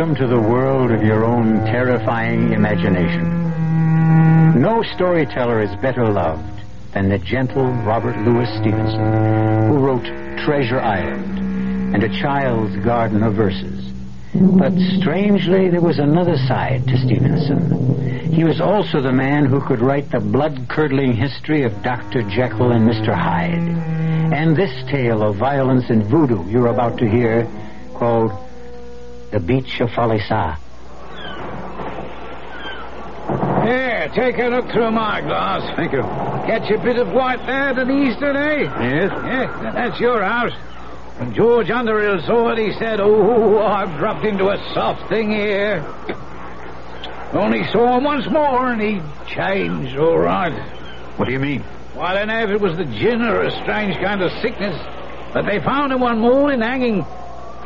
Welcome to the world of your own terrifying imagination. No storyteller is better loved than the gentle Robert Louis Stevenson, who wrote Treasure Island and A Child's Garden of Verses. But strangely, there was another side to Stevenson. He was also the man who could write the blood-curdling history of Dr. Jekyll and Mr. Hyde. And this tale of violence and voodoo you're about to hear, called The Beach of Falesa. Here, take a look through my glass. Thank you. Catch a bit of white there to the eastern, eh? Yes? Yeah, that's your house. When George Underhill saw it, he said, Oh, I've dropped into a soft thing here. Only saw him once more, and he changed, all right. What do you mean? Well, I don't know if it was the gin or a strange kind of sickness, but they found him one morning hanging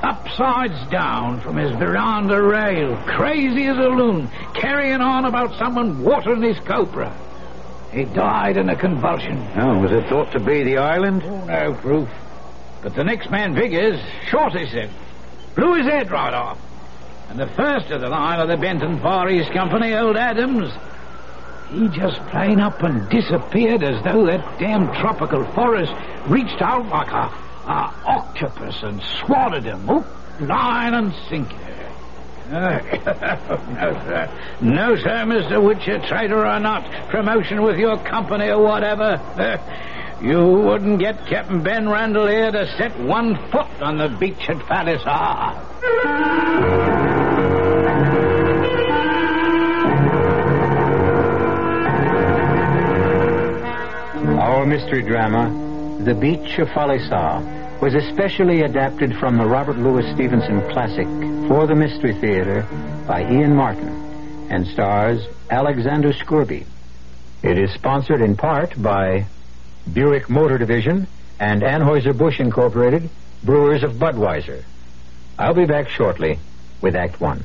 upsides down from his veranda rail, crazy as a loon, carrying on about someone watering his copra. He died in a convulsion. Oh, was it thought to be the island? Oh, no proof. But the next man, Vigours, shot his head, blew his head right off. And the first of the line of the Benton Far East Company, old Adams, he just plain up and disappeared as though that damn tropical forest reached out like a, a octopus and swallowed him, line, and sinker. no, sir. No, sir, Mr. Witcher, trader or not, promotion with your company or whatever. You wouldn't get Captain Ben Randall here to set one foot on the beach at Falesa. Our mystery drama, The Beach of Falesa, was especially adapted from the Robert Louis Stevenson classic for the Mystery Theater by Ian Martin and stars Alexander Scourby. It is sponsored in part by Buick Motor Division and Anheuser-Busch Incorporated, brewers of Budweiser. I'll be back shortly with Act One.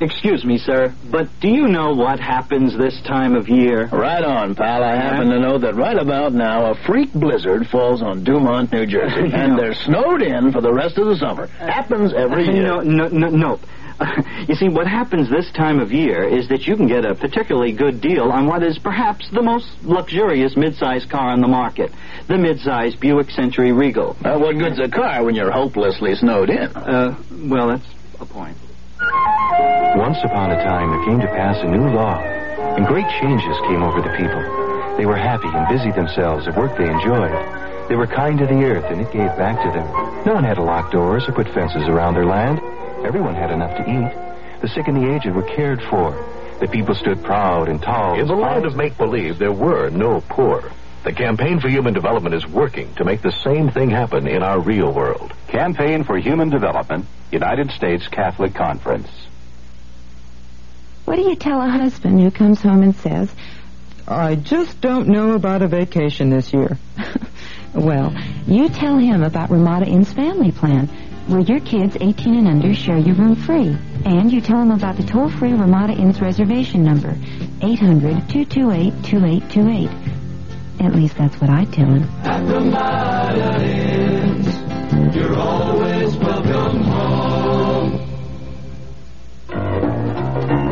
Excuse me, sir, but do you know what happens this time of year? Right on, pal. I happen to know that right about now a freak blizzard falls on Dumont, New Jersey, and they're snowed in for the rest of the summer. Happens every year. No, no, no, nope. you see, what happens this time of year is that you can get a particularly good deal on what is perhaps the most luxurious midsize car on the market, the midsize Buick Century Regal. Uh, what good's a car when you're hopelessly snowed in? Uh, well, that's a point. Once upon a time, there came to pass a new law, and great changes came over the people. They were happy and busy themselves at work they enjoyed. They were kind to the earth, and it gave back to them. No one had to lock doors or put fences around their land. Everyone had enough to eat. The sick and the aged were cared for. The people stood proud and tall. In the land of make-believe, there were no poor. The Campaign for Human Development is working to make the same thing happen in our real world. Campaign for Human Development, United States Catholic Conference. What do you tell a husband who comes home and says, I just don't know about a vacation this year? well, you tell him about Ramada Inn's family plan, where your kids 18 and under share your room free. And you tell him about the toll-free Ramada Inn's reservation number, 800-228-2828. At least that's what I tell him. At Ramada Inns, you're always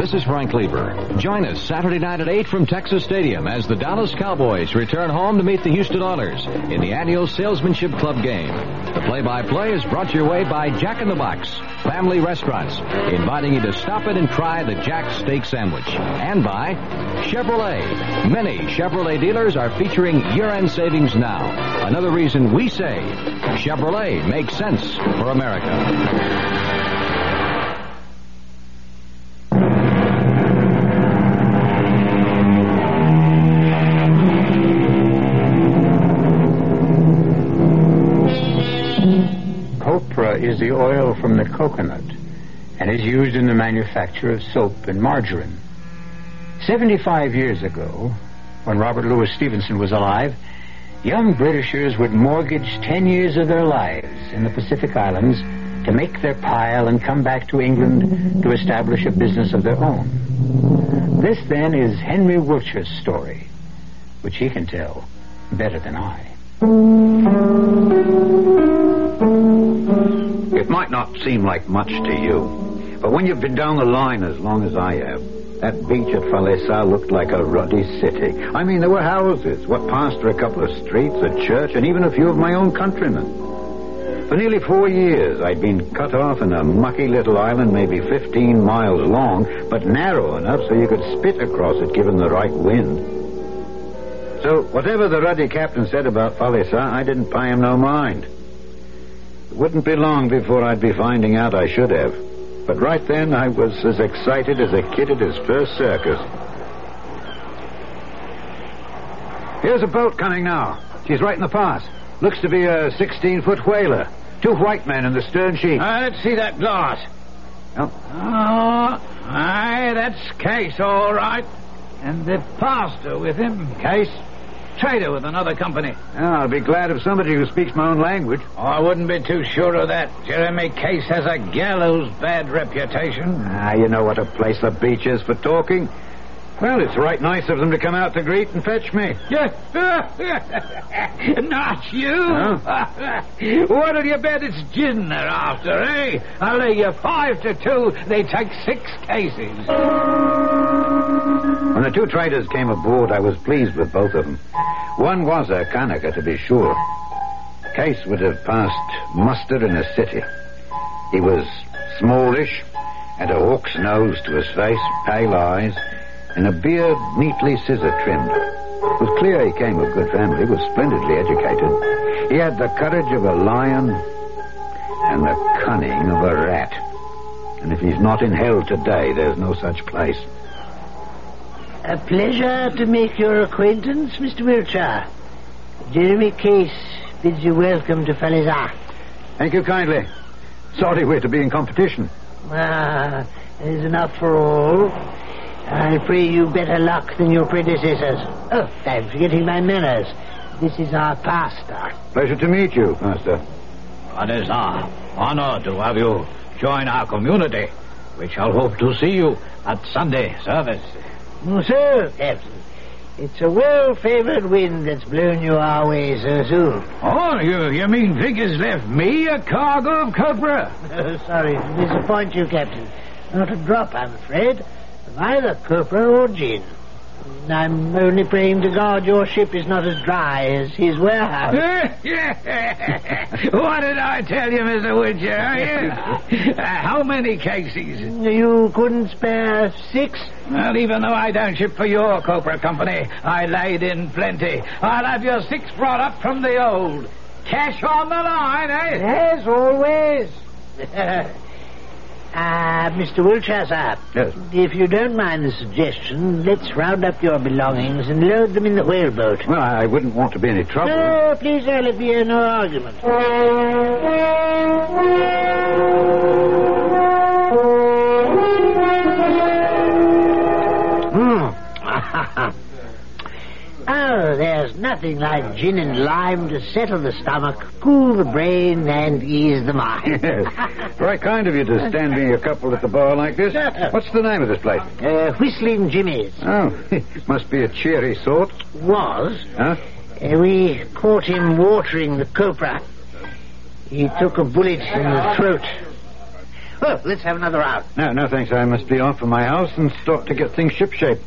This is Frank Glieber. Join us Saturday night at 8 from Texas Stadium as the Dallas Cowboys return home to meet the Houston Oilers in the annual Salesmanship Club game. The play-by-play is brought to your way by Jack in the Box, Family Restaurants, inviting you to stop in and try the Jack Steak Sandwich. And by Chevrolet. Many Chevrolet dealers are featuring year-end savings now. Another reason we say Chevrolet makes sense for America. Is the oil from the coconut and is used in the manufacture of soap and margarine. 75 years ago, when Robert Louis Stevenson was alive, young Britishers would mortgage 10 years of their lives in the Pacific Islands to make their pile and come back to England to establish a business of their own. This, then, is Henry Wiltshire's story, which he can tell better than I. It might not seem like much to you, but when you've been down the line as long as I have, that beach at Falesa looked like a ruddy city. I mean, there were houses, what passed for a couple of streets, a church, and even a few of my own countrymen. For nearly four years, I'd been cut off in a mucky little island, maybe 15 miles long, but narrow enough so you could spit across it given the right wind. So, whatever the ruddy captain said about Falesa, I didn't pay him no mind. It wouldn't be long before I'd be finding out I should have. But right then, I was as excited as a kid at his first circus. Here's a boat coming now. She's right in the pass. Looks to be a 16-foot whaler. Two white men in the stern sheet. Uh, let's see that glass. Oh. Oh, aye, that's Case, all right. And the pastor with him. Case? Trader with another company. Yeah, I'll be glad of somebody who speaks my own language. Oh, I wouldn't be too sure of that. Jeremy Case has a gallows bad reputation. Ah, you know what a place the beach is for talking. Well, it's right nice of them to come out to greet and fetch me. Not you. Huh? What'll you bet it's gin they're after, eh? I'll lay you five to two. They take six cases. When the two traders came aboard, I was pleased with both of them. One was a Kanaka, to be sure. Case would have passed muster in a city. He was smallish, had a hawk's nose to his face, pale eyes, and a beard neatly scissor trimmed. It was clear he came of good family, was splendidly educated. He had the courage of a lion and the cunning of a rat. And if he's not in hell today, there's no such place. A pleasure to make your acquaintance, Mr. Wiltshire. Jeremy Case bids you welcome to Falesa. Thank you kindly. Sorry we're to be in competition. Ah, there's enough for all. I pray you better luck than your predecessors. Oh, I'm forgetting my manners. This is our pastor. Pleasure to meet you, Master. It is our honor to have you join our community. We shall hope to see you at Sunday service. Sir, Captain. It's a well-favored wind that's blown you our way so soon. Oh, you, you mean Vic has left me a cargo of copra? Oh, sorry to disappoint you, Captain. Not a drop, I'm afraid, of either copra or gin. I'm only praying to God your ship is not as dry as his warehouse. what did I tell you, Mr. Witcher? uh, how many cases? You couldn't spare six? Well, even though I don't ship for your Copra Company, I laid in plenty. I'll have your six brought up from the old. Cash on the line, eh? Yes, always. Ah, Mr. Wiltshire, sir. Yes. If you don't mind the suggestion, let's round up your belongings and load them in the whaleboat. Well, I wouldn't want to be any trouble. No, please, me hear no argument. Oh, there's nothing like gin and lime to settle the stomach, cool the brain, and ease the mind. Yes. Very kind of you to stand me a couple at the bar like this. What's the name of this place? Uh, Whistling Jimmy's. Oh, must be a cheery sort. Was. Huh? Uh, we caught him watering the copra. He took a bullet in the throat. Well, let's have another round. No, no, thanks. I must be off for my house and stop to get things shipshape.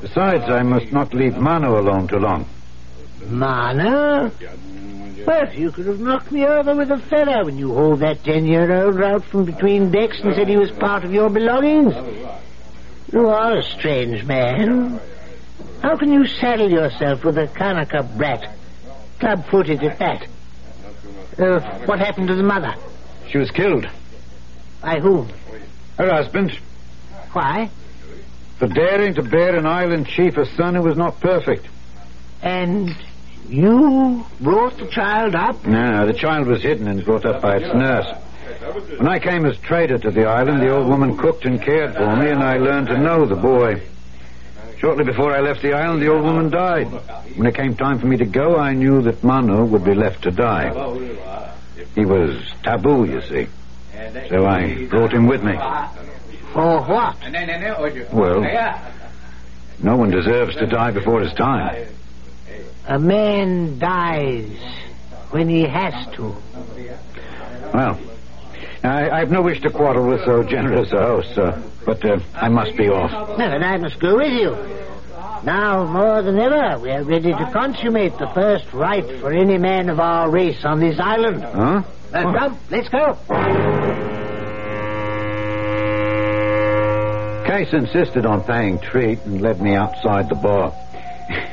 Besides, I must not leave Mano alone too long. Mana? Well, you could have knocked me over with a feather when you hauled that ten-year-old out from between decks and said he was part of your belongings. You are a strange man. How can you saddle yourself with a Kanaka brat? Club-footed at that. Uh, what happened to the mother? She was killed. By whom? Her husband, Why? For daring to bear an island chief a son who was not perfect. And You brought the child up? No, the child was hidden and brought up by its nurse. When I came as trader to the island, the old woman cooked and cared for me, and I learned to know the boy. Shortly before I left the island, the old woman died. When it came time for me to go, I knew that Manu would be left to die. He was taboo, you see. So I brought him with me. For what? Well, no one deserves to die before his time. A man dies when he has to. Well, I, I have no wish to quarrel with so generous a host, sir, but uh, I must be off. No, and I must go with you. Now, more than ever, we are ready to consummate the first right for any man of our race on this island. Huh? Uh, Come, let's go. Case insisted on paying treat and led me outside the bar.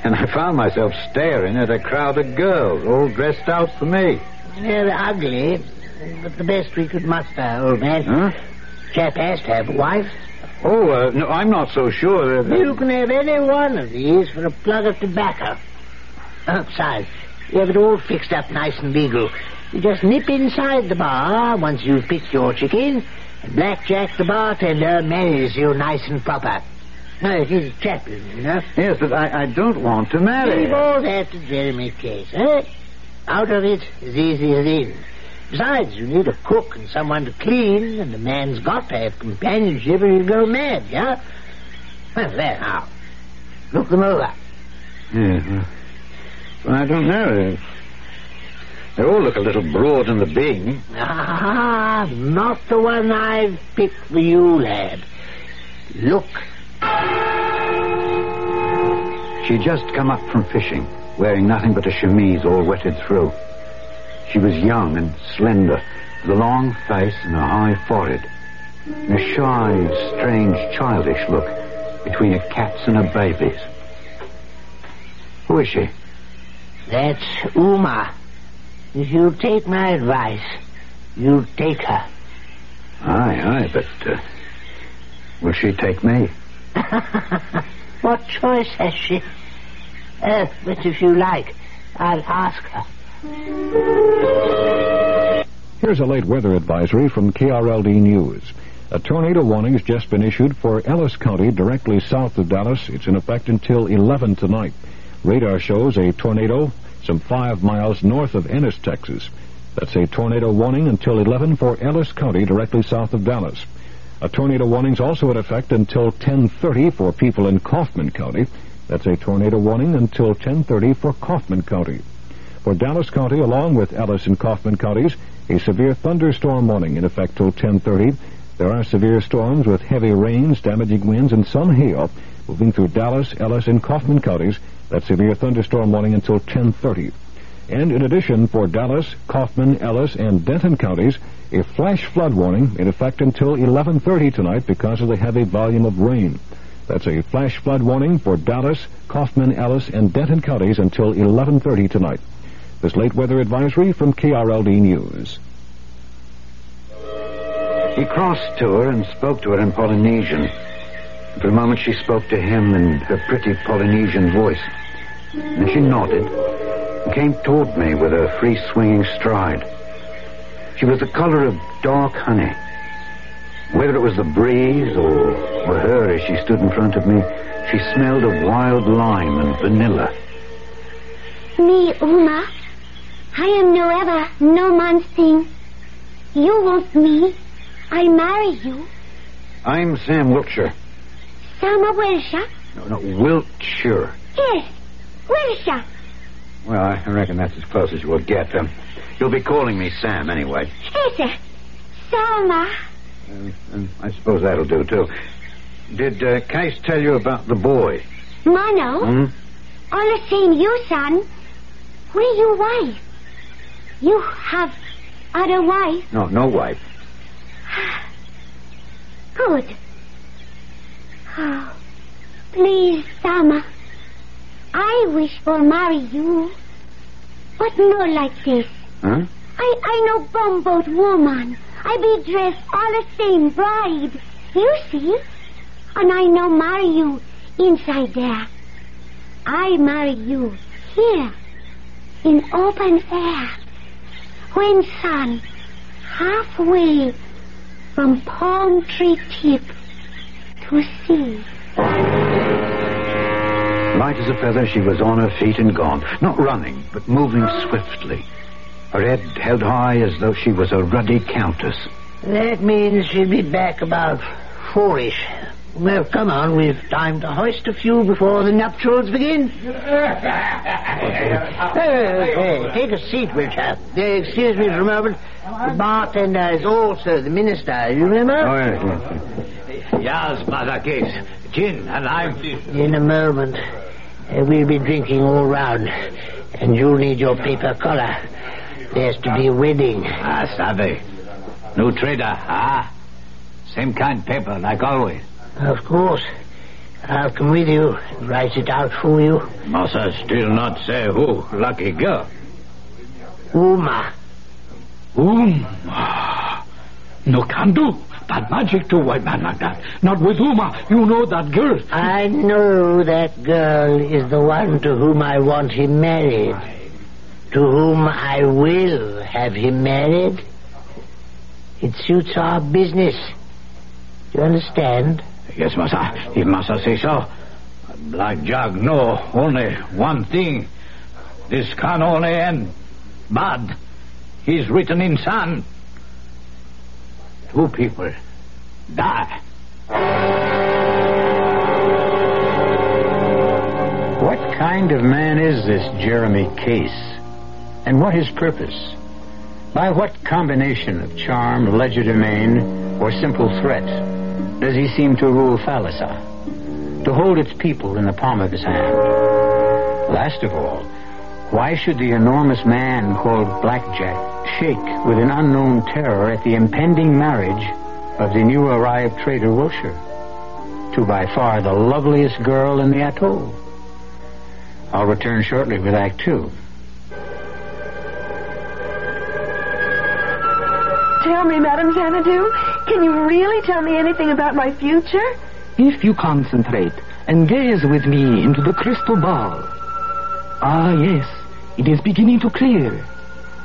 And I found myself staring at a crowd of girls, all dressed out for me. They're ugly, but the best we could muster, old man. Huh? Chap has to have a wife. Oh, uh, no, I'm not so sure that... You can have any one of these for a plug of tobacco. Besides, you have it all fixed up nice and legal. You just nip inside the bar once you've picked your chicken, and Blackjack the bartender marries you nice and proper. No, it is a chaplain, you know. Yes, but I, I don't want to marry. Leave all that to Jeremy Case, eh? Out of it as easy as in. Besides, you need a cook and someone to clean, and the man's got to have companionship or he'll go mad, yeah? Well, there now. Look them over. Yeah, well, I don't know. They all look a little broad in the bing. Ah, not the one I've picked for you, lad. Look. She'd just come up from fishing, wearing nothing but a chemise all wetted through. She was young and slender, with a long face and a high forehead, and a shy, strange, childish look between a cat's and a baby's. Who is she? That's Uma. If you'll take my advice, you'll take her. Aye, aye, but uh, will she take me? what choice has she? Uh, but if you like, I'll ask her. Here's a late weather advisory from KRLD News. A tornado warning has just been issued for Ellis County, directly south of Dallas. It's in effect until 11 tonight. Radar shows a tornado some five miles north of Ennis, Texas. That's a tornado warning until 11 for Ellis County, directly south of Dallas. A tornado warning's also in effect until 10:30 for people in Kaufman County. That's a tornado warning until 10:30 for Kaufman County. For Dallas County, along with Ellis and Kaufman counties, a severe thunderstorm warning in effect till 10:30. There are severe storms with heavy rains, damaging winds, and some hail moving through Dallas, Ellis, and Kaufman counties. That severe thunderstorm warning until 10:30. And in addition, for Dallas, Kaufman, Ellis, and Denton counties, a flash flood warning in effect until 11:30 tonight because of the heavy volume of rain. That's a flash flood warning for Dallas, Kaufman, Ellis, and Denton counties until 11:30 tonight. This late weather advisory from KRLD News. He crossed to her and spoke to her in Polynesian. For a moment she spoke to him in her pretty Polynesian voice. Then she nodded and came toward me with a free swinging stride. She was the color of dark honey. Whether it was the breeze or, or her as she stood in front of me, she smelled of wild lime and vanilla. Me, Uma. I am no ever, no man thing. You want me. I marry you. I'm Sam Wiltshire. Sama Wilshire. No, no, Wiltshire. Yes, Wilshire. Well, I reckon that's as close as you will get. Um, you'll be calling me Sam anyway. Yes, sir. Sama. Uh, and I suppose that'll do, too. Did uh, Case tell you about the boy? Mono. Hmm? All the same, you, son. Where your wife? You have other wife? No, no wife. Good. Oh, please, Sama. I wish for marry you. But not like this. Huh? I, I no bumboat woman. I be dressed all the same bride. You see? And I no marry you inside there. I marry you here in open air, when sun, halfway from palm tree tip to sea. Light as a feather, she was on her feet and gone. Not running, but moving swiftly. Her head held high as though she was a ruddy countess. That means she'll be back about fourish. Well, come on, we've time to hoist a few before the nuptials begin. hey, hey, take a seat, Richard. Uh, excuse me for a moment. The bartender is also the minister, you remember? Oh, yes, yes. Mother Case. Gin and lime. In a moment. Uh, we'll be drinking all round. And you'll need your paper collar. There's to be a wedding. Ah, sabe. New trader, ah? Same kind paper, like always. Of course. I'll come with you and write it out for you. Massa still not say who. Lucky girl. Uma. Uma. No can do. That magic to white man like that. Not with Uma. You know that girl. I know that girl is the one to whom I want him married. To whom I will have him married. It suits our business. Do you understand? Yes, Massa. If Massa say so. Black Jug know only one thing. This can only end bad. He's written in sand. Two people die. What kind of man is this Jeremy Case? And what his purpose? By what combination of charm, legerdemain, or simple threat does he seem to rule Falesa? To hold its people in the palm of his hand? Last of all, why should the enormous man called Blackjack shake with an unknown terror at the impending marriage of the new arrived trader Wiltshire to by far the loveliest girl in the atoll? I'll return shortly with Act Two. Tell me, Madame Xanadu, can you really tell me anything about my future? If you concentrate and gaze with me into the crystal ball. Ah, yes, it is beginning to clear.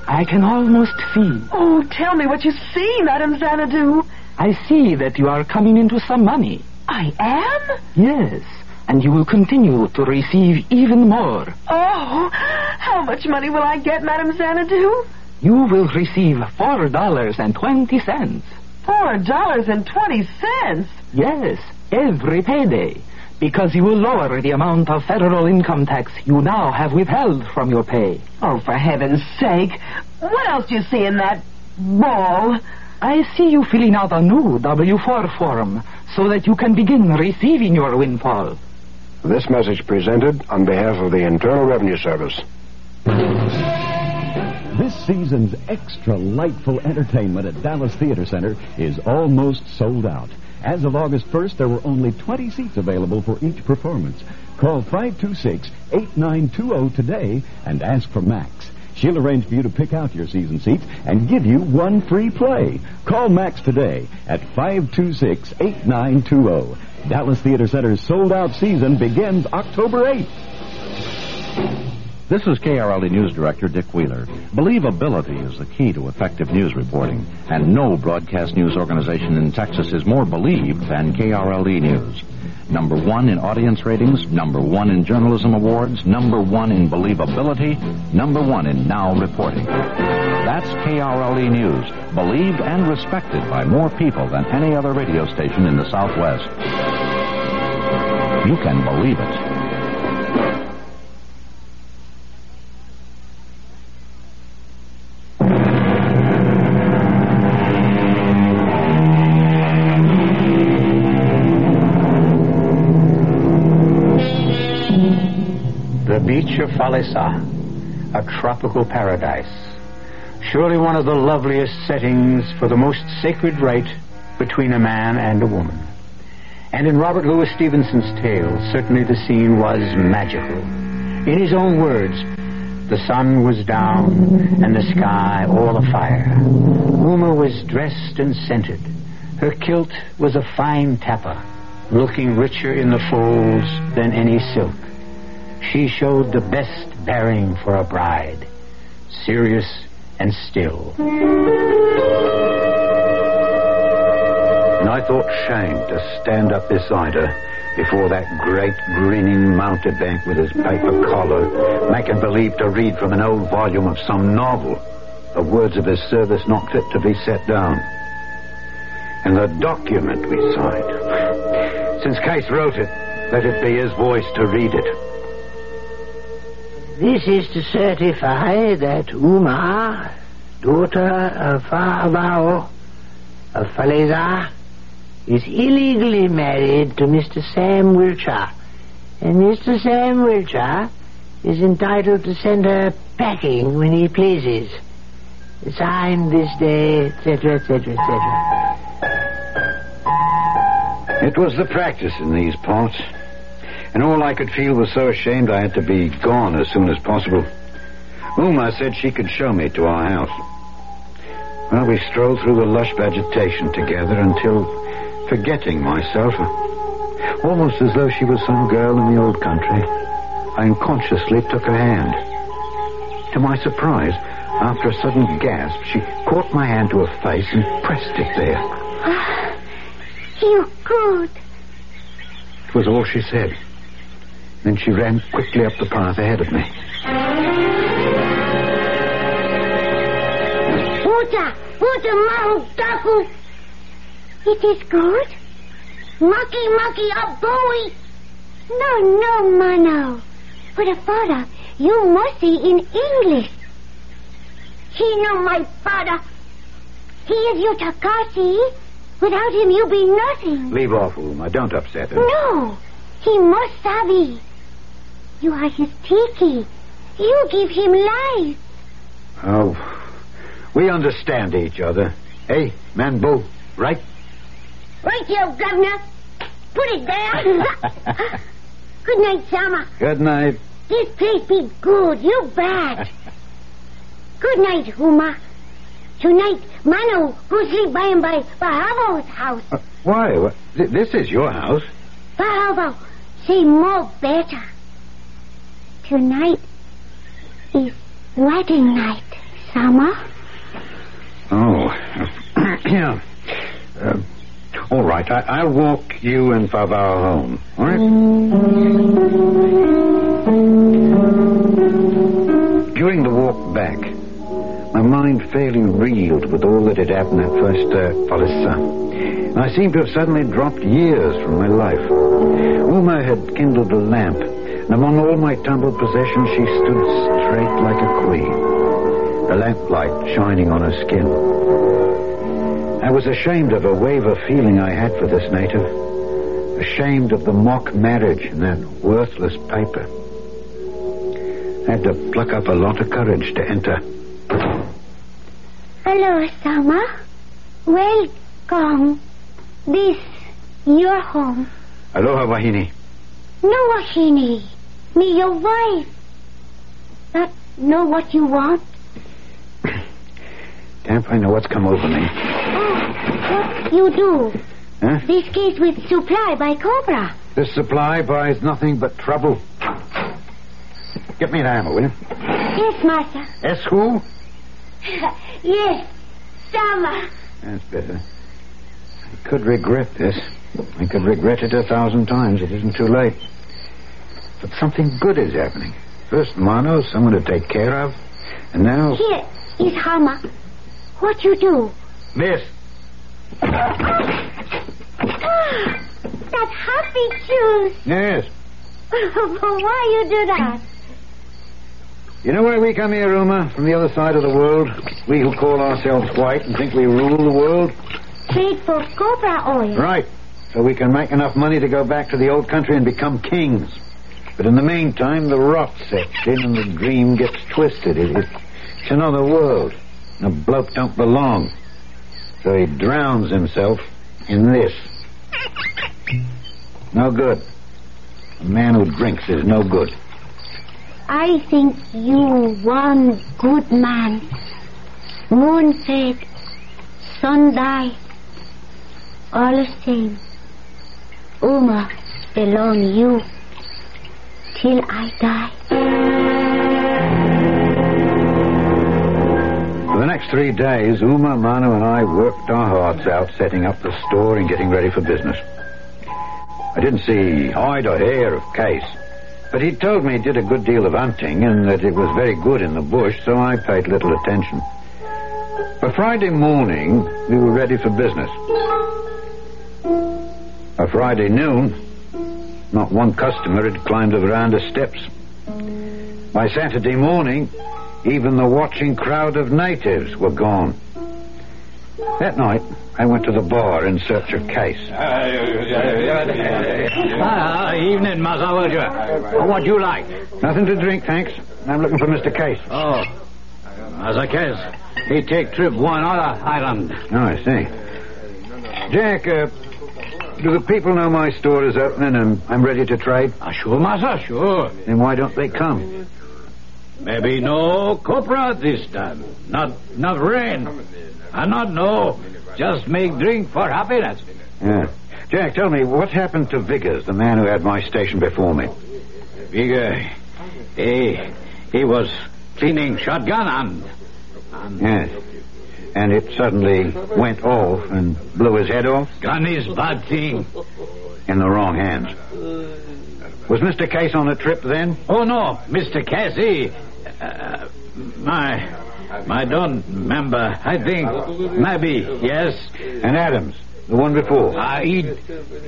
I can almost see. Oh, tell me what you see, Madame Xanadu. I see that you are coming into some money. I am? Yes, and you will continue to receive even more. Oh, how much money will I get, Madame Xanadu? You will receive four dollars and twenty cents. Four dollars and twenty cents? Yes, every payday. Because you will lower the amount of federal income tax you now have withheld from your pay. Oh, for heaven's sake. What else do you see in that ball? I see you filling out a new W-4 form so that you can begin receiving your windfall. This message presented on behalf of the Internal Revenue Service. This season's extra lightful entertainment at Dallas Theater Center is almost sold out. As of August 1st, there were only 20 seats available for each performance. Call 526-8920 today and ask for Max. She'll arrange for you to pick out your season seats and give you one free play. Call Max today at 526-8920. Dallas Theater Center's sold-out season begins October 8th. This is KRLD News Director Dick Wheeler. Believability is the key to effective news reporting, and no broadcast news organization in Texas is more believed than KRLD News. Number one in audience ratings, number one in journalism awards, number one in believability, number one in now reporting. That's KRLD News, believed and respected by more people than any other radio station in the Southwest. You can believe it. Falesa, a tropical paradise. Surely one of the loveliest settings for the most sacred rite between a man and a woman. And in Robert Louis Stevenson's tale, certainly the scene was magical. In his own words, the sun was down and the sky all afire. Uma was dressed and scented. Her kilt was a fine tapa, looking richer in the folds than any silk. She showed the best bearing for a bride. serious and still. And I thought shame to stand up beside her before that great grinning mountebank with his paper collar, making believe to read from an old volume of some novel, the words of his service not fit to be set down. And the document we signed. Since Case wrote it, let it be his voice to read it. This is to certify that Uma, daughter of Faavao of Falesa, is illegally married to Mr. Sam Wiltshire, and Mr. Sam Wiltshire is entitled to send her packing when he pleases. Signed this day, etc., etc., etc. It was the practice in these parts. And all I could feel was so ashamed I had to be gone as soon as possible. Uma said she could show me to our house. Well, we strolled through the lush vegetation together until, forgetting myself, almost as though she was some girl in the old country, I unconsciously took her hand. To my surprise, after a sudden gasp, she caught my hand to her face and pressed it there. Ah, you good. It was all she said. Then she ran quickly up the path ahead of me. Uta, Uta Mahu Taku. It is good. Mucky Mucky a bowie. No, no, Mano. But a father, you must see in English. He know my father. He is your Takashi. Without him, you be nothing. Leave off, Uma. Don't upset her. No, he must savvy. You are his tiki. You give him life. Oh, we understand each other. Hey, Manbo, right? Right here, governor. Put it there. good night, Sama. Good night. This place be good. You bad. good night, Uma. Tonight, Mano go sleep by and by Bahavo's house. Uh, why? This is your house. Bahavo, say more better. Tonight is wedding night, Sama. Oh, yeah. Uh, all right, I- I'll walk you and Faavao home. All right? During the walk back, my mind fairly reeled with all that had happened at first uh, Falesa. I seemed to have suddenly dropped years from my life. Uma had kindled a lamp, among all my tumbled possessions, she stood straight like a queen, the lamplight shining on her skin. I was ashamed of a wave of feeling I had for this native, ashamed of the mock marriage and that worthless paper. I had to pluck up a lot of courage to enter. Hello, Sama. Welcome. This your home. Aloha, Wahini. No, Wahini. Me, your wife. But know what you want? Damn if I know what's come over me. Oh, What you do? Huh? This case with supply by Cobra. This supply buys nothing but trouble. Get me an hammer, will you? Yes, master. Yes, who? yes, Sama. That's better. I could regret this. I could regret it a thousand times. It isn't too late. But something good is happening. First Mono, someone to take care of. And now... Here is Hama. What you do? Miss. Ah, that happy juice. Yes. but why you do that? You know why we come here, Uma? From the other side of the world? We who call ourselves white and think we rule the world? Trade for copra oil. Right. So we can make enough money to go back to the old country and become kings. But in the meantime, the rot sets in and the dream gets twisted. It, it, it's another world. And a bloke don't belong. So he drowns himself in this. No good. A man who drinks is no good. I think you one good man. Moon fed, sun die. All the same. Uma belong you till I die. For the next three days, Uma, Manu, and I worked our hearts out setting up the store and getting ready for business. I didn't see hide or hair of Case, but he told me he did a good deal of hunting and that it was very good in the bush, so I paid little attention. By Friday morning, we were ready for business. By Friday noon, not one customer had climbed the veranda steps. By Saturday morning, even the watching crowd of natives were gone. That night, I went to the bar in search of Case. Ah, evening, Wilshire. What do you like? Nothing to drink, thanks. I'm looking for Mr. Case. Oh, Massa Case. He take trip one other island. Oh, I see. Jack, uh, do the people know my store is opening and I'm ready to trade? Ah, sure, Massa, sure. Then why don't they come? Maybe no copra this time. Not not rain. I not know. Just make drink for happiness. Yeah. Jack, tell me, what happened to Vickers, the man who had my station before me? Vigor, he he was cleaning shotgun and and Yes. And it suddenly went off and blew his head off? gun is bad thing. In the wrong hands. Was Mr. Case on a trip then? Oh no, Mister Cassie. Uh, my my don't remember. I think maybe yes. And Adams, the one before? Uh, he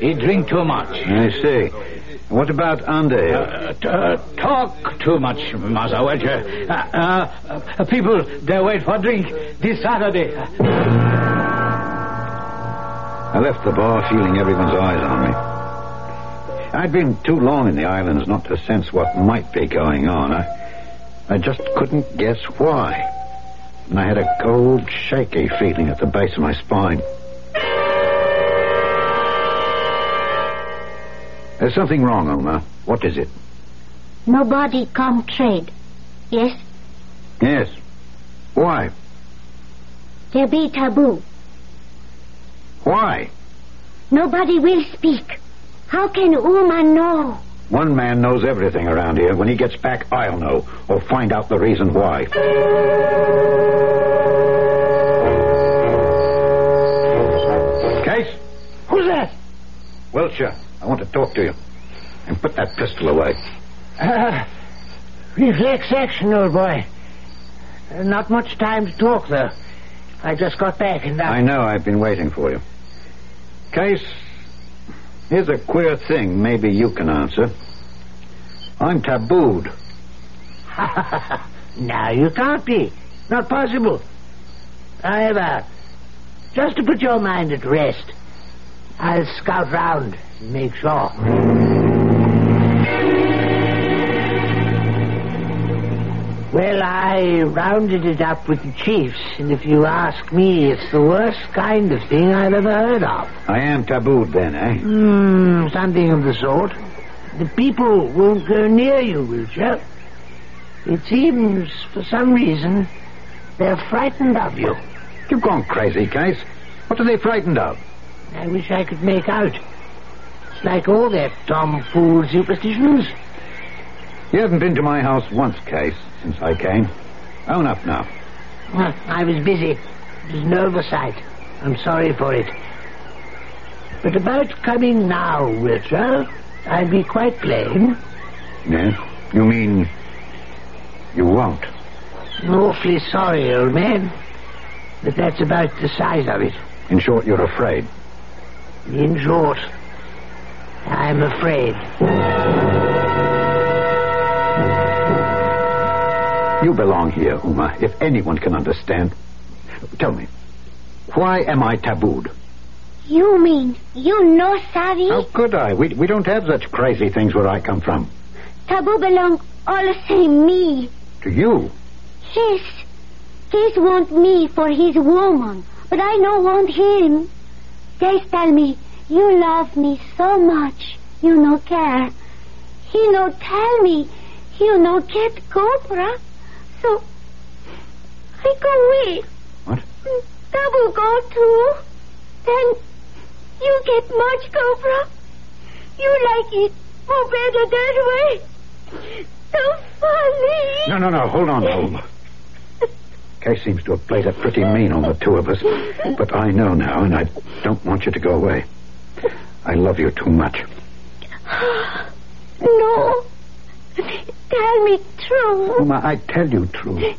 he drink too much. I see. What about Underhill? Uh, uh, talk too much, Massa Welcher. Uh, uh, uh, people, they wait for drink this Saturday. I left the bar feeling everyone's eyes on me. I'd been too long in the islands not to sense what might be going on. I, I just couldn't guess why. And I had a cold, shaky feeling at the base of my spine. There's something wrong, Oma. What is it? Nobody come trade. Yes? Yes. Why? There be taboo. Why? Nobody will speak. How can Uma know? One man knows everything around here. When he gets back, I'll know, or find out the reason why. Case? Who's that? Wiltshire, I want to talk to you. And put that pistol away. Uh, reflex action, old boy. Uh, not much time to talk, though. I just got back and I know I've been waiting for you. Case, here's a queer thing maybe you can answer. I'm tabooed. now you can't be. Not possible. However, just to put your mind at rest, I'll scout round make sure. Well, I rounded it up with the chiefs, and if you ask me, it's the worst kind of thing I've ever heard of. I am tabooed then, eh? Hmm, something of the sort. The people won't go near you, Wiltshire. It seems, for some reason, they're frightened of you. You've gone crazy, Case. What are they frightened of? I wish I could make out. Like all their tomfool superstitions. You haven't been to my house once, Case, since I came. Own up now. Well, I was busy. It was an oversight. I'm sorry for it. But about coming now, Wiltshire, I'll be quite plain. Yes? You mean you won't? I'm awfully sorry, old man. But that's about the size of it. In short, you're afraid. In short, I'm afraid. You belong here, Uma, if anyone can understand. Tell me, why am I tabooed? You mean you know Savi? How could I? We, we don't have such crazy things where I come from. Taboo belong all the same me. To you? Yes. Case want me for his woman, but I no want him. Case tell me, you love me so much, you no care. He no tell me, you no get copra. So, I go away. What? Taboo go too. Then, you get much copra. You like it more better that way. So funny. No, no, no. Hold on, Uma. Kay seems to have played it pretty mean on the two of us. But I know now, and I don't want you to go away. I love you too much. No. Tell me true. Uma, I tell you true.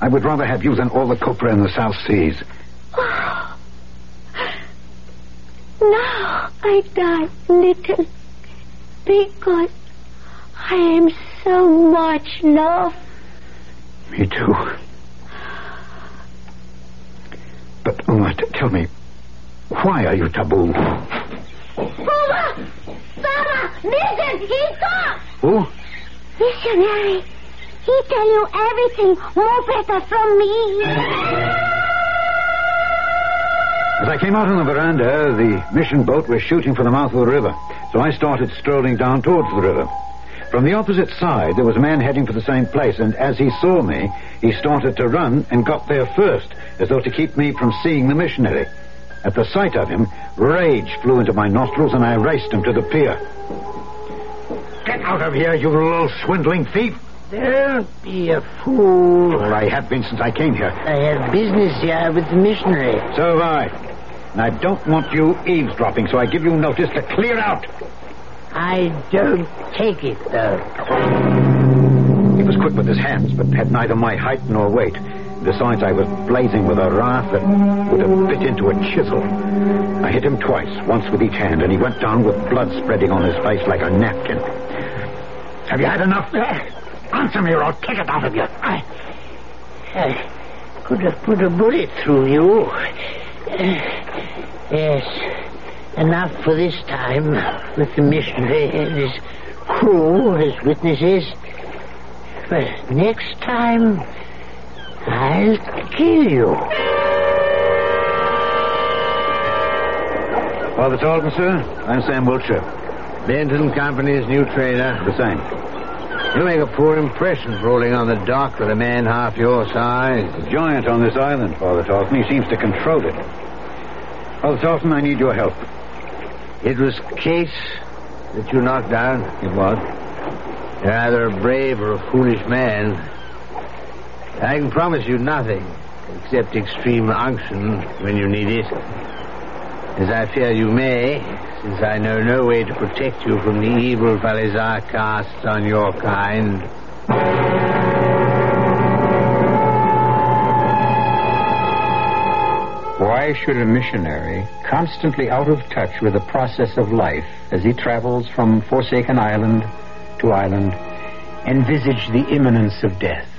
I would rather have you than all the copra in the South Seas. Now I die little because I am so much love. Me too. But, Uma, t- tell me, why are you taboo? Mama! Mama! Listen! he's talks! Who? Missionary, he tell you everything more better from me. As I came out on the veranda, the mission boat was shooting for the mouth of the river. So I started strolling down towards the river. From the opposite side, there was a man heading for the same place, and as he saw me, he started to run and got there first, as though to keep me from seeing the missionary. At the sight of him, rage flew into my nostrils, and I raced him to the pier. Get out of here, you little swindling thief! Don't be a fool. Well, I have been since I came here. I have business here with the missionary. So have I. And I don't want you eavesdropping, so I give you notice to clear out. I don't take it, though. He was quick with his hands, but had neither my height nor weight. Besides, I was blazing with a wrath that would have bit into a chisel. I hit him twice, once with each hand, and he went down with blood spreading on his face like a napkin. Have you had enough? Answer me or I'll take it out of you. I, I could have put a bullet through you. Uh, yes, enough for this time with the missionary and his crew as witnesses. But next time, I'll kill you. Father Tarleton, sir. I'm Sam Wiltshire. Benton Company's new trader. The same. You make a poor impression rolling on the dock with a man half your size. A giant on this island, Father Tarleton. He seems to control it. Father Tarleton, I need your help. It was Case that you knocked down. It was. You're either a brave or a foolish man. I can promise you nothing except extreme unction when you need it. As I fear you may, since I know no way to protect you from the evil Falesa casts on your kind. Why should a missionary, constantly out of touch with the process of life as he travels from forsaken island to island, envisage the imminence of death?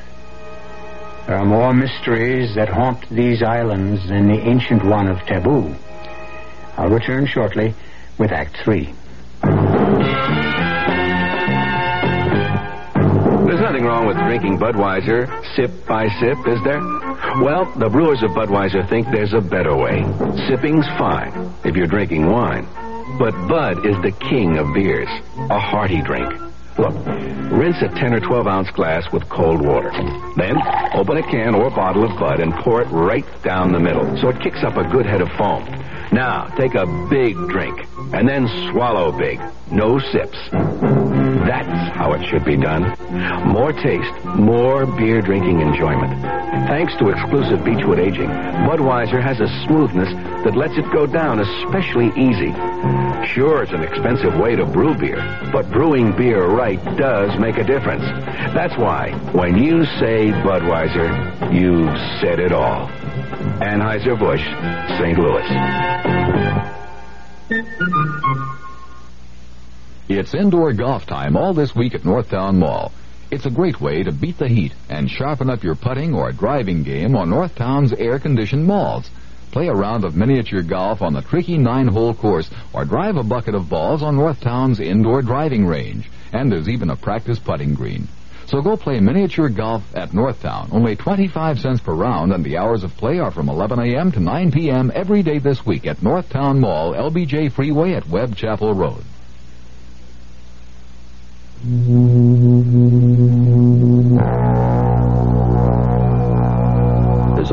There are more mysteries that haunt these islands than the ancient one of Taboo. I'll return shortly with Act Three. There's nothing wrong with drinking Budweiser sip by sip, is there? Well, the brewers of Budweiser think there's a better way. Sipping's fine if you're drinking wine. But Bud is the king of beers, a hearty drink. Look, rinse a 10 or 12 ounce glass with cold water. Then open a can or bottle of Bud and pour it right down the middle so it kicks up a good head of foam. Now, take a big drink and then swallow big. No sips. That's how it should be done. More taste, more beer drinking enjoyment. Thanks to exclusive Beechwood aging, Budweiser has a smoothness that lets it go down especially easy. Sure, it's an expensive way to brew beer, but brewing beer right does make a difference. That's why, when you say Budweiser, you've said it all. Anheuser-Busch, St. Louis. It's indoor golf time all this week at Northtown Mall. It's a great way to beat the heat and sharpen up your putting or driving game on Northtown's air-conditioned malls. Play a round of miniature golf on the tricky nine-hole course or drive a bucket of balls on Northtown's indoor driving range. And there's even a practice putting green. So go play miniature golf at Northtown. Only 25 cents per round and the hours of play are from 11 a.m. to 9 p.m. every day this week at Northtown Mall, LBJ Freeway at Webb Chapel Road. There's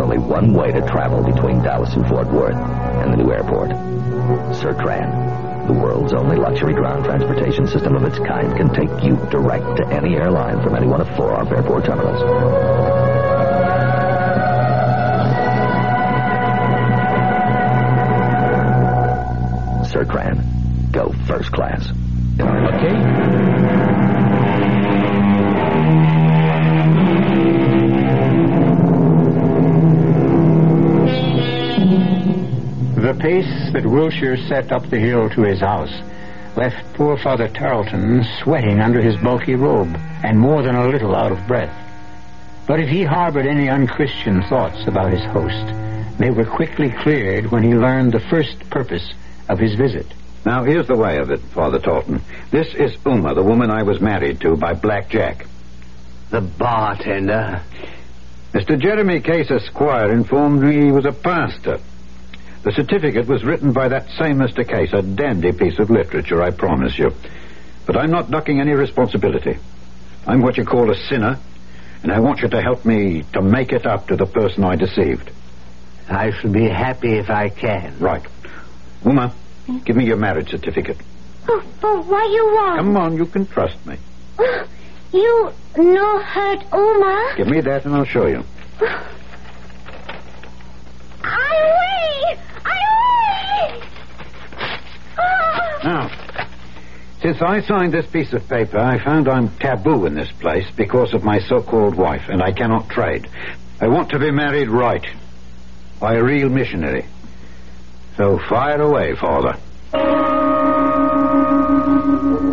only one way to travel between Dallas and Fort Worth and the new airport. Surtran, the world's only luxury ground transportation system of its kind, can take you direct to any airline from any one of four off airport terminals. Surtran. Go first class. That Wiltshire set up the hill to his house left poor Father Tarleton sweating under his bulky robe and more than a little out of breath. But if he harbored any unchristian thoughts about his host, they were quickly cleared when he learned the first purpose of his visit. Now, here's the way of it, Father Tarleton. This is Uma, the woman I was married to by Black Jack. The bartender? Mr. Jeremy Case Esquire informed me he was a pastor. The certificate was written by that same Mr. Case, a dandy piece of literature, I promise you. But I'm not ducking any responsibility. I'm what you call a sinner, and I want you to help me to make it up to the person I deceived. I shall be happy if I can. Right. Uma, give me your marriage certificate. Oh, oh, why you want? Come on, you can trust me. You no hurt Uma. Give me that and I'll show you. I wait. Now, since I signed this piece of paper, I found I'm taboo in this place because of my so-called wife, and I cannot trade. I want to be married right by a real missionary. So fire away, Father.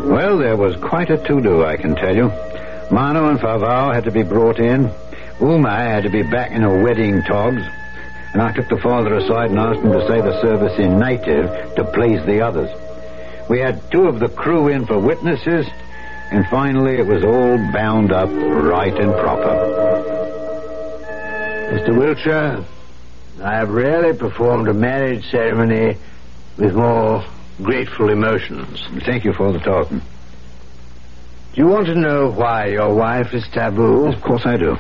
Well, there was quite a to-do, I can tell you. Mano and Faavao had to be brought in. Uma had to be back in her wedding togs. And I took the father aside and asked him to say the service in native to please the others. We had two of the crew in for witnesses, and finally it was all bound up right and proper. Mr. Wiltshire, I have rarely performed a marriage ceremony with more grateful emotions. Thank you, Father Tarleton. Do you want to know why your wife is taboo? Of course I do.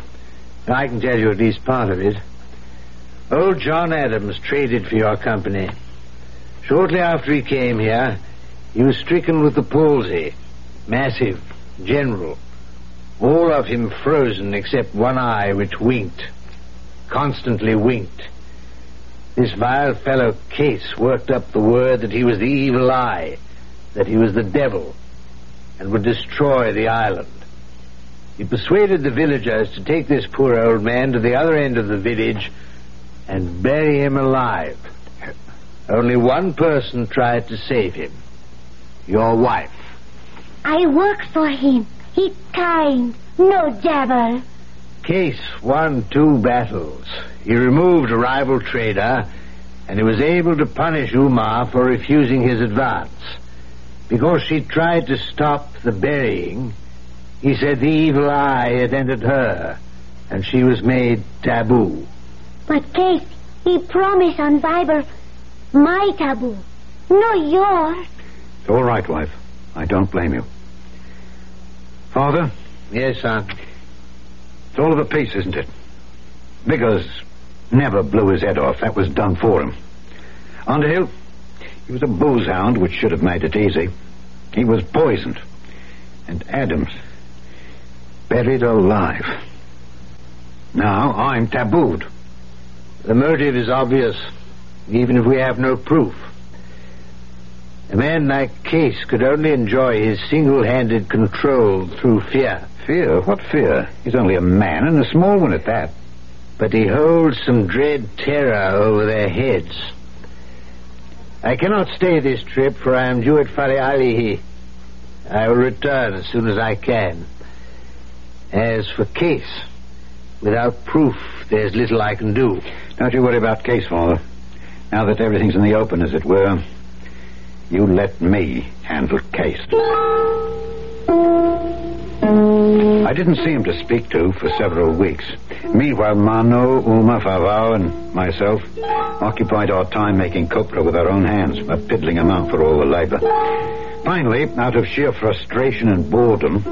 I can tell you at least part of it. Old John Adams traded for your company. Shortly after he came here, he was stricken with the palsy. Massive, general. All of him frozen except one eye which winked. Constantly winked. This vile fellow Case worked up the word that he was the evil eye, that he was the devil, and would destroy the island. He persuaded the villagers to take this poor old man to the other end of the village and bury him alive. Only one person tried to save him. Your wife. I work for him. He kind. No devil. Case won two battles. He removed a rival trader, and he was able to punish Uma for refusing his advance. Because she tried to stop the burying, he said the evil eye had entered her, and she was made taboo. But Case, he promised on Bible my taboo, not yours. It's all right, wife. I don't blame you. Father? Yes, son. It's all of a piece, isn't it? Vigours never blew his head off. That was done for him. Underhill, he was a booze hound, which should have made it easy. He was poisoned. And Adams, buried alive. Now I'm tabooed. The motive is obvious, even if we have no proof. A man like Case could only enjoy his single-handed control through fear. Fear? What fear? He's only a man, and a small one at that. But he holds some dread terror over their heads. I cannot stay this trip, for I am due at Fari Alihi. I will return as soon as I can. As for Case, without proof, there's little I can do. Don't you worry about Case, Father. Now that everything's in the open, as it were, you let me handle Case. I didn't see him to speak to for several weeks. Meanwhile, Mano, Uma, Faavao, and myself occupied our time making copra with our own hands, a piddling amount for all the labor. Finally, out of sheer frustration and boredom,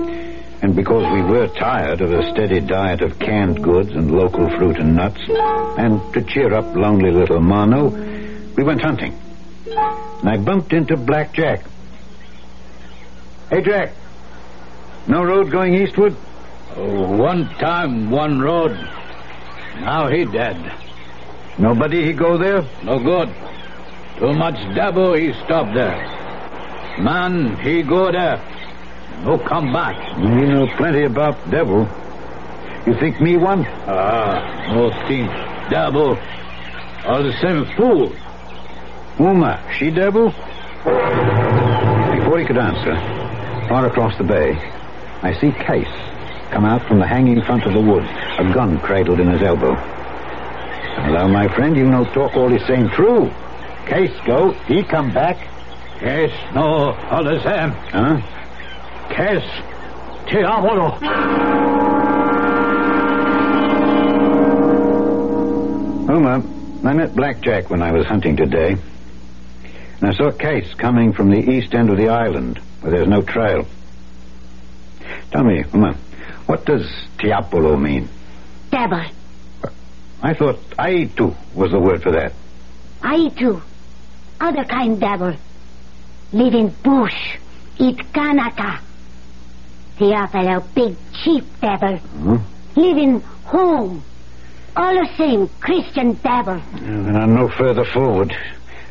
and because we were tired of a steady diet of canned goods and local fruit and nuts, and to cheer up lonely little Mano, we went hunting. And I bumped into Black Jack. Hey, Jack. No road going eastward? Oh, one time, one road. Now he dead. Nobody he go there? No good. Too much devil he stop there. Man, he go there. No come back. You know plenty about devil. You think me one? Ah, no think devil. All the same fool. Uma, she devil? Before he could answer, far across the bay, I see Case come out from the hanging front of the wood, a gun cradled in his elbow. Hello, my friend. You no talk all the same true. Case go. He come back. Case no all the same. Huh? Case te amo. Uma, oh, I met Blackjack when I was hunting today. And I saw Case coming from the east end of the island, where there's no trail. Tell me, oh, Uma, what does Tiapolo mean? Devil. I thought Aitu was the word for that. Aitu. Other kind devil. Live in bush. Eat kanaka. Tiapolo, big chief devil. Huh? Hmm? Live in home. All the same, Christian devil. And I'm no further forward.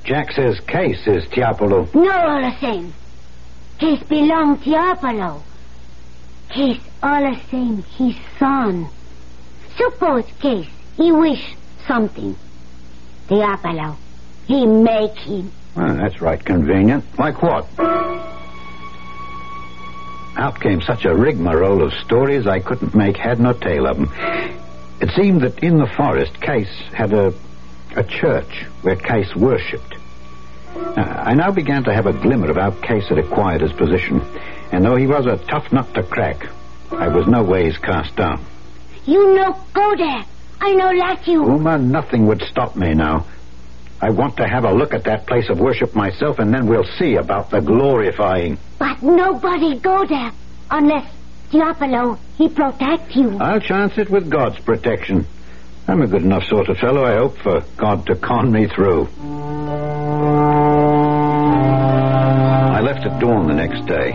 Jack says Case is Tiapolo. No, all the same. Case belong Tiapolo. Case all the same, his son. Suppose Case, he wish something. Tiapolo, he make him. Well, that's right convenient. Like what? Out came such a rigmarole of stories I couldn't make head nor tail of them. It seemed that in the forest, Case had a, a church where Case worshipped. Now, I now began to have a glimmer of how Case had acquired his position, and though he was a tough nut to crack, I was no ways cast down. You no go there. I no like you. Uma, nothing would stop me now. I want to have a look at that place of worship myself, and then we'll see about the glorifying. But nobody go there unless Tiapolo, he protect you. I'll chance it with God's protection. I'm a good enough sort of fellow, I hope, for God to con me through. I left at dawn the next day,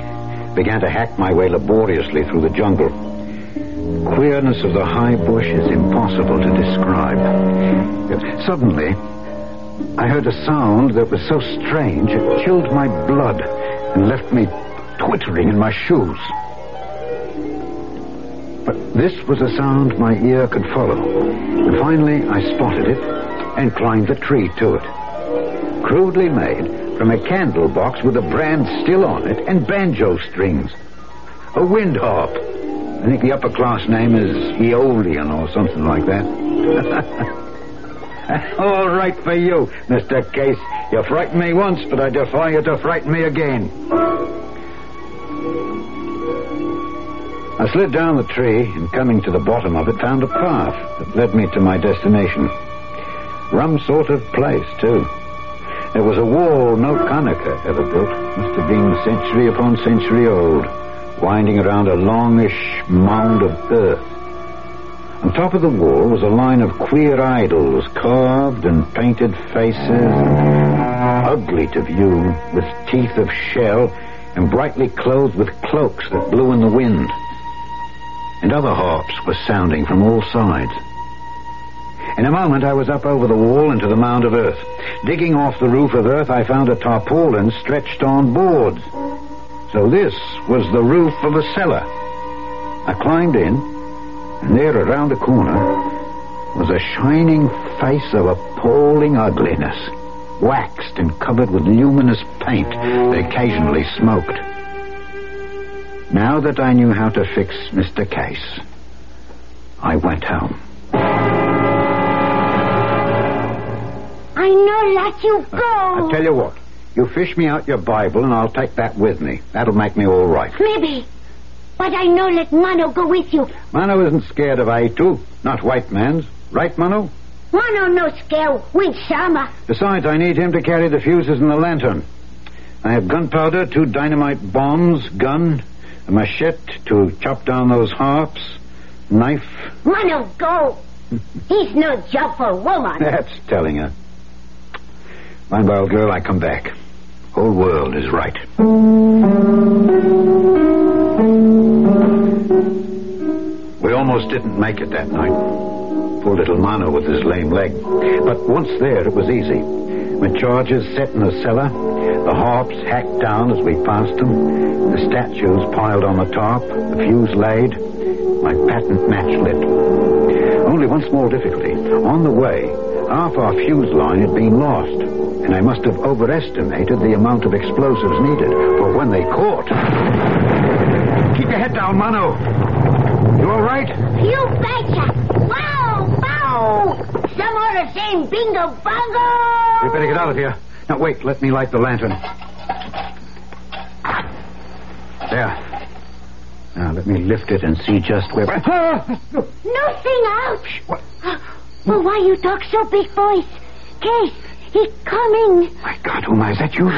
began to hack my way laboriously through the jungle. The Queerness of the high bush is impossible to describe. Suddenly, I heard a sound that was so strange it chilled my blood and left me twittering in my shoes. But this was a sound my ear could follow, and finally I spotted it and climbed the tree to it. Crudely made from a candle box with a brand still on it and banjo strings. A wind harp. I think the upper class name is Aeolian or something like that. All right for you, Mr. Case. You frightened me once, but I defy you to frighten me again. I slid down the tree and coming to the bottom of it found a path that led me to my destination. Rum sort of place, too. There was a wall no Kanaka ever built. Must have been century upon century old, winding around a longish mound of earth. On top of the wall was a line of queer idols, carved and painted faces, ugly to view, with teeth of shell, and brightly clothed with cloaks that blew in the wind. And other harps were sounding from all sides. In a moment, I was up over the wall into the mound of earth. Digging off the roof of earth, I found a tarpaulin stretched on boards. So this was the roof of a cellar. I climbed in, there around the corner was a shining face of appalling ugliness, waxed and covered with luminous paint that occasionally smoked. Now that I knew how to fix Mr. Case, I went home. I no let you uh, go. I tell you what, you fish me out your Bible and I'll take that with me. That'll make me all right. Maybe. But I no let Mano go with you. Mano isn't scared of Aitu, not white man's. Right, Mano? Mano no scare with Sama. Besides, I need him to carry the fuses and the lantern. I have gunpowder, two dynamite bombs, gun, a machete to chop down those harps, knife. Mano go. He's no job for woman. That's telling her. Mind, my old girl, I come back. Whole world is right. Didn't make it that night. Poor little Mano with his lame leg. But once there, it was easy. With charges set in the cellar, the harps hacked down as we passed them, the statues piled on the top, the fuse laid, my patent match lit. Only one small difficulty. On the way, half our fuse line had been lost, and I must have overestimated the amount of explosives needed. For when they caught. Keep your head down, Mano. You all right? You betcha! Wow! Wow! Some more the same bingo bongo! We better get out of here. Now, wait. Let me light the lantern. There. Now, let me lift it and see just where... Nothing, ouch! Well, why you talk so big voice? Case, he's coming. My God, Uma, is that you?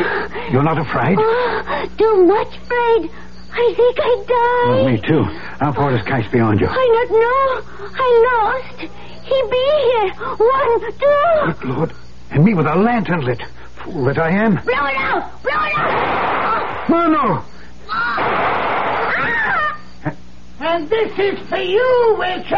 You're not afraid? Oh, too much afraid. I think I die. Oh, me too. How far does Case beyond you? I not know. I lost. He be here. One, two. Good Lord. And me with a lantern lit. Fool that I am. Blow it out! Blow it out! No, no. Ah! And this is for you, Witcher!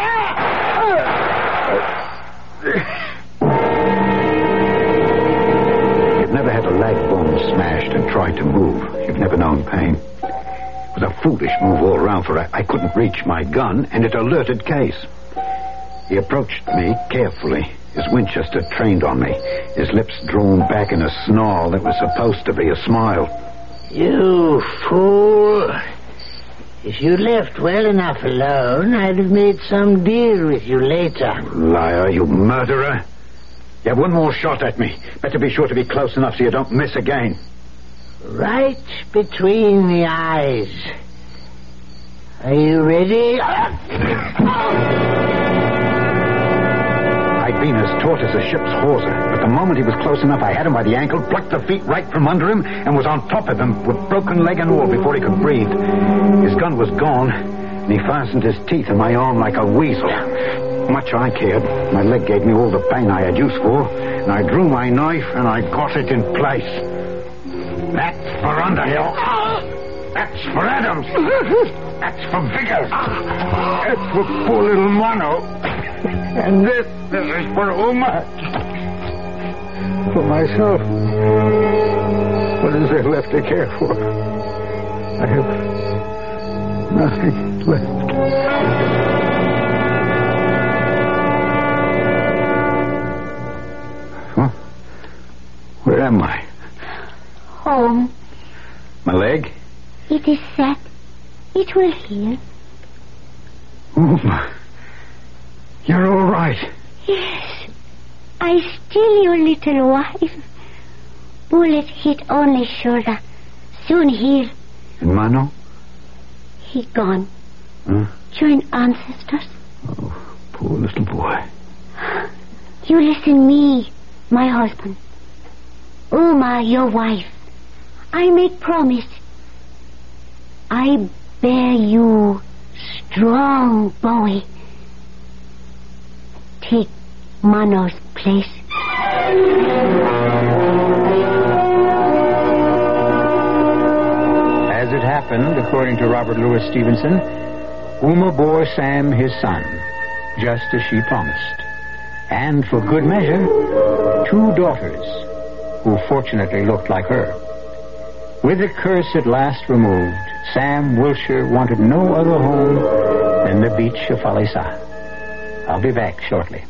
You've never had a leg bone smashed and tried to move. You've never known pain. It was a foolish move all round, for I, I couldn't reach my gun, and it alerted Case. He approached me carefully, his Winchester trained on me, his lips drawn back in a snarl that was supposed to be a smile. You fool. If you left well enough alone, I'd have made some deal with you later. Liar, you murderer. You have one more shot at me. Better be sure to be close enough so you don't miss again. Right between the eyes. Are you ready? I'd been as taut as a ship's hawser, but the moment he was close enough, I had him by the ankle, plucked the feet right from under him, and was on top of him with broken leg and all before he could breathe. His gun was gone, and he fastened his teeth in my arm like a weasel. Much I cared. My leg gave me all the pain I had use for, and I drew my knife and I got it in place. That's for Underhill. That's for Adams. That's for Vigours. Ah. That's for poor little Mano. And this, this is for Uma. For myself. What is there left to care for? I have nothing left. Where am I? Home. My leg? It is set. It will heal. Uma. You're all right. Yes. I still your little wife. Bullet hit only shoulder. Soon heal. And Mano? He gone. Huh? Join ancestors. Oh, poor little boy. You listen me, my husband. Uma, your wife. I make promise. I bear you strong boy. Take Mano's place. As it happened, according to Robert Louis Stevenson, Uma bore Sam his son, just as she promised. And for good measure, two daughters, who fortunately looked like her. With the curse at last removed, Sam Wiltshire wanted no other home than the beach of Falesa. I'll be back shortly.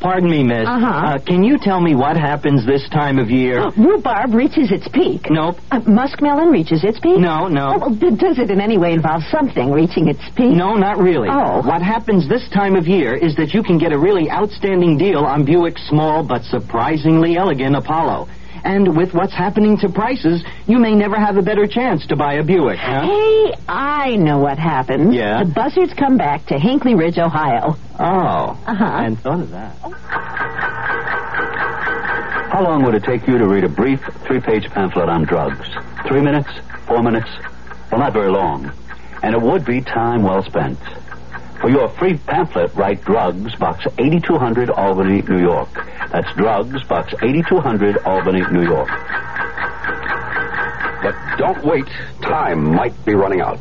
Pardon me, miss. Uh-huh. Uh, can you tell me what happens this time of year? Rhubarb reaches its peak. Nope. Uh, muskmelon reaches its peak? No, no. Oh, well, d- does it in any way involve something reaching its peak? No, not really. Oh. What happens this time of year is that you can get a really outstanding deal on Buick's small but surprisingly elegant Apollo. And with what's happening to prices, you may never have a better chance to buy a Buick, huh? Hey, I know what happens. Yeah? The buzzards come back to Hinckley Ridge, Ohio. Oh. Uh-huh. I hadn't thought of that. How long would it take you to read a brief three-page pamphlet on drugs? Three minutes? Four minutes? Well, not very long. And it would be time well spent. For your free pamphlet, write Drugs, Box 8200, Albany, New York. That's Drugs, Box 8200, Albany, New York. But don't wait. Time might be running out.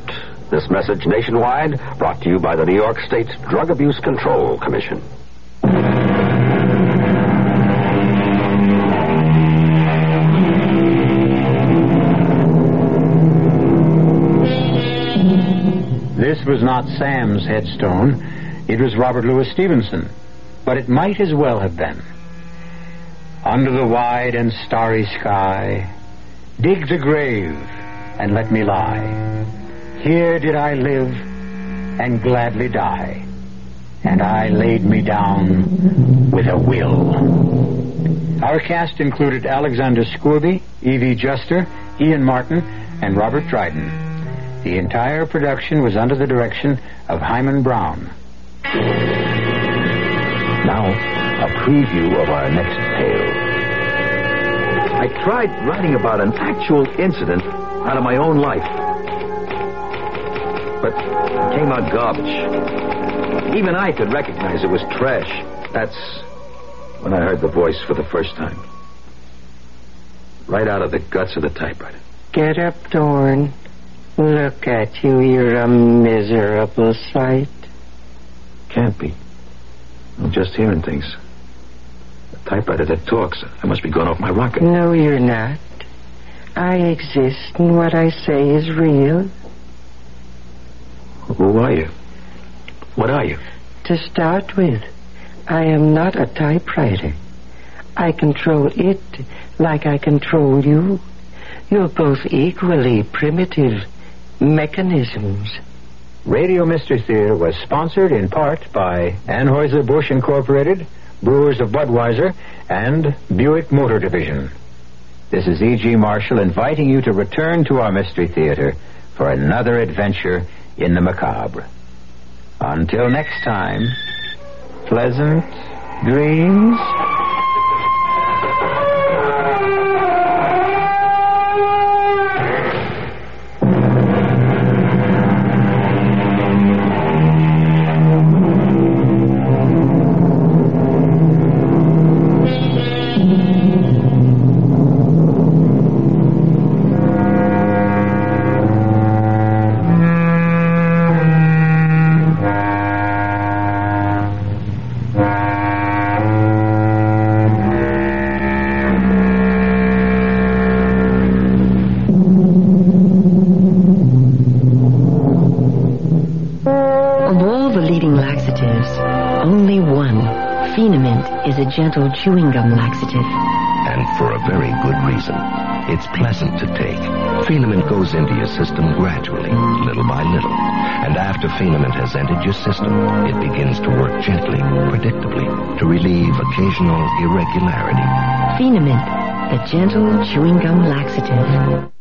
This message nationwide brought to you by the New York State Drug Abuse Control Commission. Was not Sam's headstone. It was Robert Louis Stevenson. But it might as well have been. Under the wide and starry sky, dig the grave and let me lie. Here did I live and gladly die, and I laid me down with a will. Our cast included Alexander Scourby, Evie Juster, Ian Martin, and Robert Dryden. The entire production was under the direction of Himan Brown. Now, a preview of our next tale. I tried writing about an actual incident out of my own life. But it came out garbage. Even I could recognize it was trash. That's when I heard the voice for the first time. Right out of the guts of the typewriter. Get up, Dorn. Look at you. You're a miserable sight. Can't be. I'm just hearing things. A typewriter that talks. I must be going off my rocker. No, you're not. I exist, and what I say is real. Who are you? What are you? To start with, I am not a typewriter. I control it like I control you. You're both equally primitive mechanisms. Radio Mystery Theater was sponsored in part by Anheuser-Busch Incorporated, Brewers of Budweiser, and Buick Motor Division. This is E.G. Marshall inviting you to return to our Mystery Theater for another adventure in the macabre. Until next time, pleasant dreams. Into your system gradually, little by little. And after Feen-a-mint has entered your system, it begins to work gently, predictably, to relieve occasional irregularity. Feen-a-mint, the gentle chewing gum laxative.